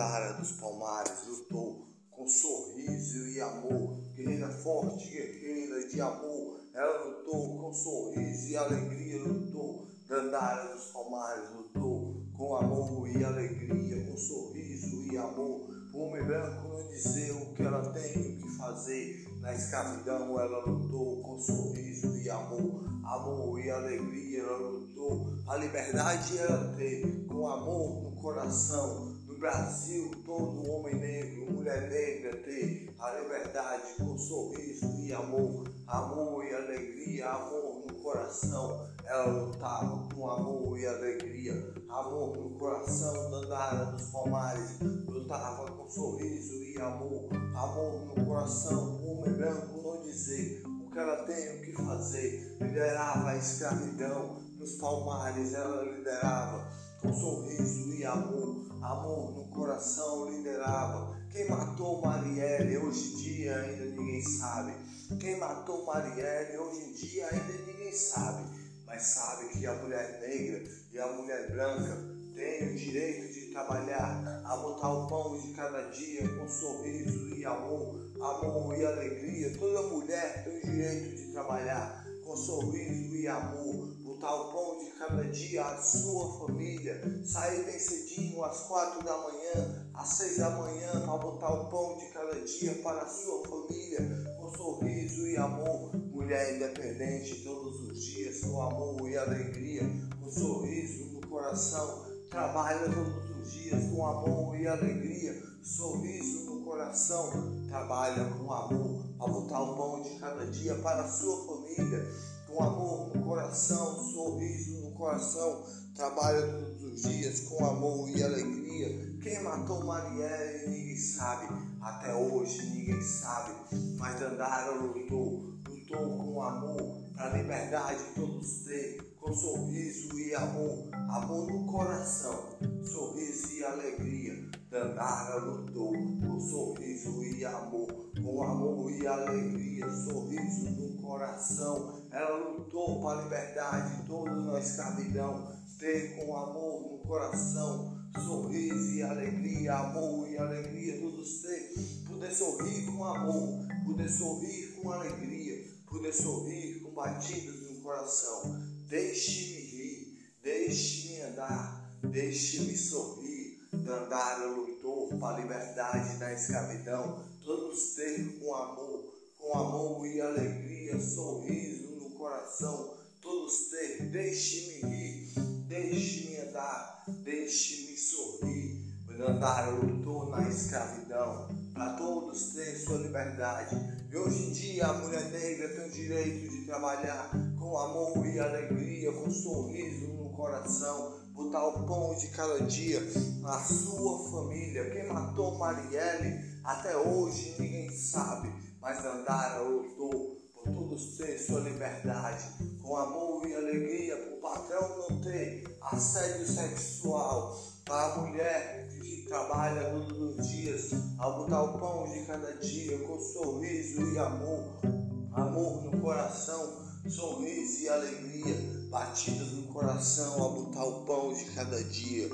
Dandara dos Palmares lutou com sorriso e amor, guerreira forte, guerreira de amor. Ela lutou com sorriso e alegria, lutou. Dandara dos Palmares lutou com amor e alegria, com sorriso e amor. O homem branco não dizer o que ela tem o que fazer. Na escravidão ela lutou com sorriso e amor, amor e alegria. Ela lutou a liberdade ela teve com amor no coração. Brasil, todo homem negro, mulher negra tem a liberdade com sorriso e amor, amor e alegria, amor no coração. Ela lutava com amor e alegria, amor no coração. Dandara dos Palmares lutava com sorriso e amor, amor no coração. O homem branco não dizer o que ela tem o que fazer, liderava a escravidão. Nos Palmares ela liderava com sorriso e amor, amor no coração liderava. Quem matou Marielle hoje em dia ainda ninguém sabe. Quem matou Marielle hoje em dia ainda ninguém sabe. Mas sabe que a mulher negra e a mulher branca têm o direito de trabalhar, a botar o pão de cada dia com sorriso e amor, amor e alegria. Toda mulher tem o direito de trabalhar com sorriso e amor, botar o pão de cada dia à sua família, sair bem cedinho às quatro da manhã, às seis da manhã, para botar o pão de cada dia para a sua família, com sorriso e amor. Mulher independente todos os dias, com amor e alegria, com sorriso no coração, trabalha todos os dias com amor e alegria, sorriso no coração, trabalha com amor, para botar o pão de cada dia para a sua família com amor no coração, sorriso no coração, trabalha todos os dias com amor e alegria. Quem matou Marielle ninguém sabe, até hoje ninguém sabe, mas Dandara lutou, lutou com amor, para liberdade todos têm, com sorriso e amor, amor no coração, sorriso e alegria. Dandara lutou com sorriso e amor, com amor e alegria, sorriso no coração. Ela lutou para a liberdade, todos na escravidão, ter com amor no coração, sorriso e alegria, amor e alegria, todos ter, poder sorrir com amor, poder sorrir com alegria, poder sorrir com batidas no coração. Deixe-me rir, deixe-me andar, deixe-me sorrir. Dandara lutou para a liberdade da escravidão, todos ter com amor, com amor e alegria, sorriso no coração, todos ter, deixe-me rir, deixe-me andar, deixe-me sorrir. Dandara lutou na escravidão, para todos ter sua liberdade. E hoje em dia a mulher negra tem o direito de trabalhar com amor e alegria, com sorriso no coração, botar o pão de cada dia na sua família. Quem matou Marielle até hoje ninguém sabe, mas Dandara lutou por todos ter sua liberdade, com amor e alegria, para o patrão não ter assédio sexual, para a mulher que trabalha todos os dias, a botar o pão de cada dia, com sorriso e amor, amor no coração, sorriso e alegria, batidas no coração, a botar o pão de cada dia,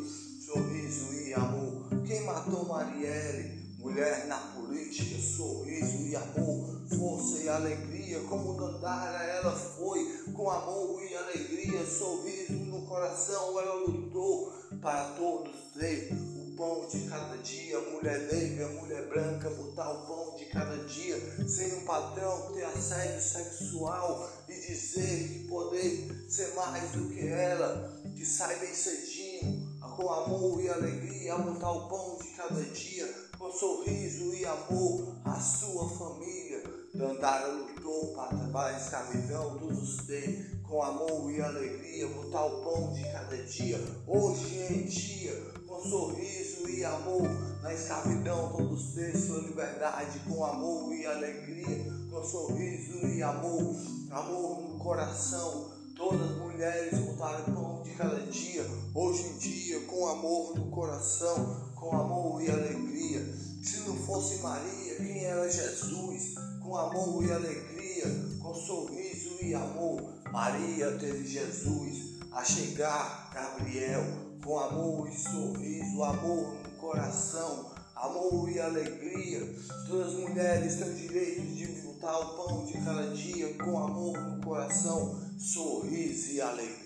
sorriso e amor. Quem matou Marielle? Mulher na política, sorriso e amor, força e alegria, como Dandara ela foi, com amor e alegria, sorriso no coração, ela lutou para todos ter pão de cada dia, mulher negra, mulher branca, botar o pão de cada dia, sem um patrão ter assédio sexual e dizer que poder ser mais do que ela, que sai bem cedinho, com amor e alegria, botar o pão de cada dia, com sorriso e amor, a sua família. Dandara lutou para a escravidão, todos têm, com amor e alegria, botar o pão de cada dia. Hoje em dia, com sorriso e amor, na escravidão todos têm sua liberdade, com amor e alegria, com sorriso e amor, amor no coração. Todas as mulheres botaram pão de cada dia, hoje em dia, com amor no coração, com amor e alegria. Se não fosse Maria, quem era Jesus? Com amor e alegria, com sorriso e amor. Maria teve Jesus a chegar, Gabriel, com amor e sorriso, amor no coração, amor e alegria. Todas as mulheres têm o direito de botar o pão de cada dia com amor no coração, 所以是阿里。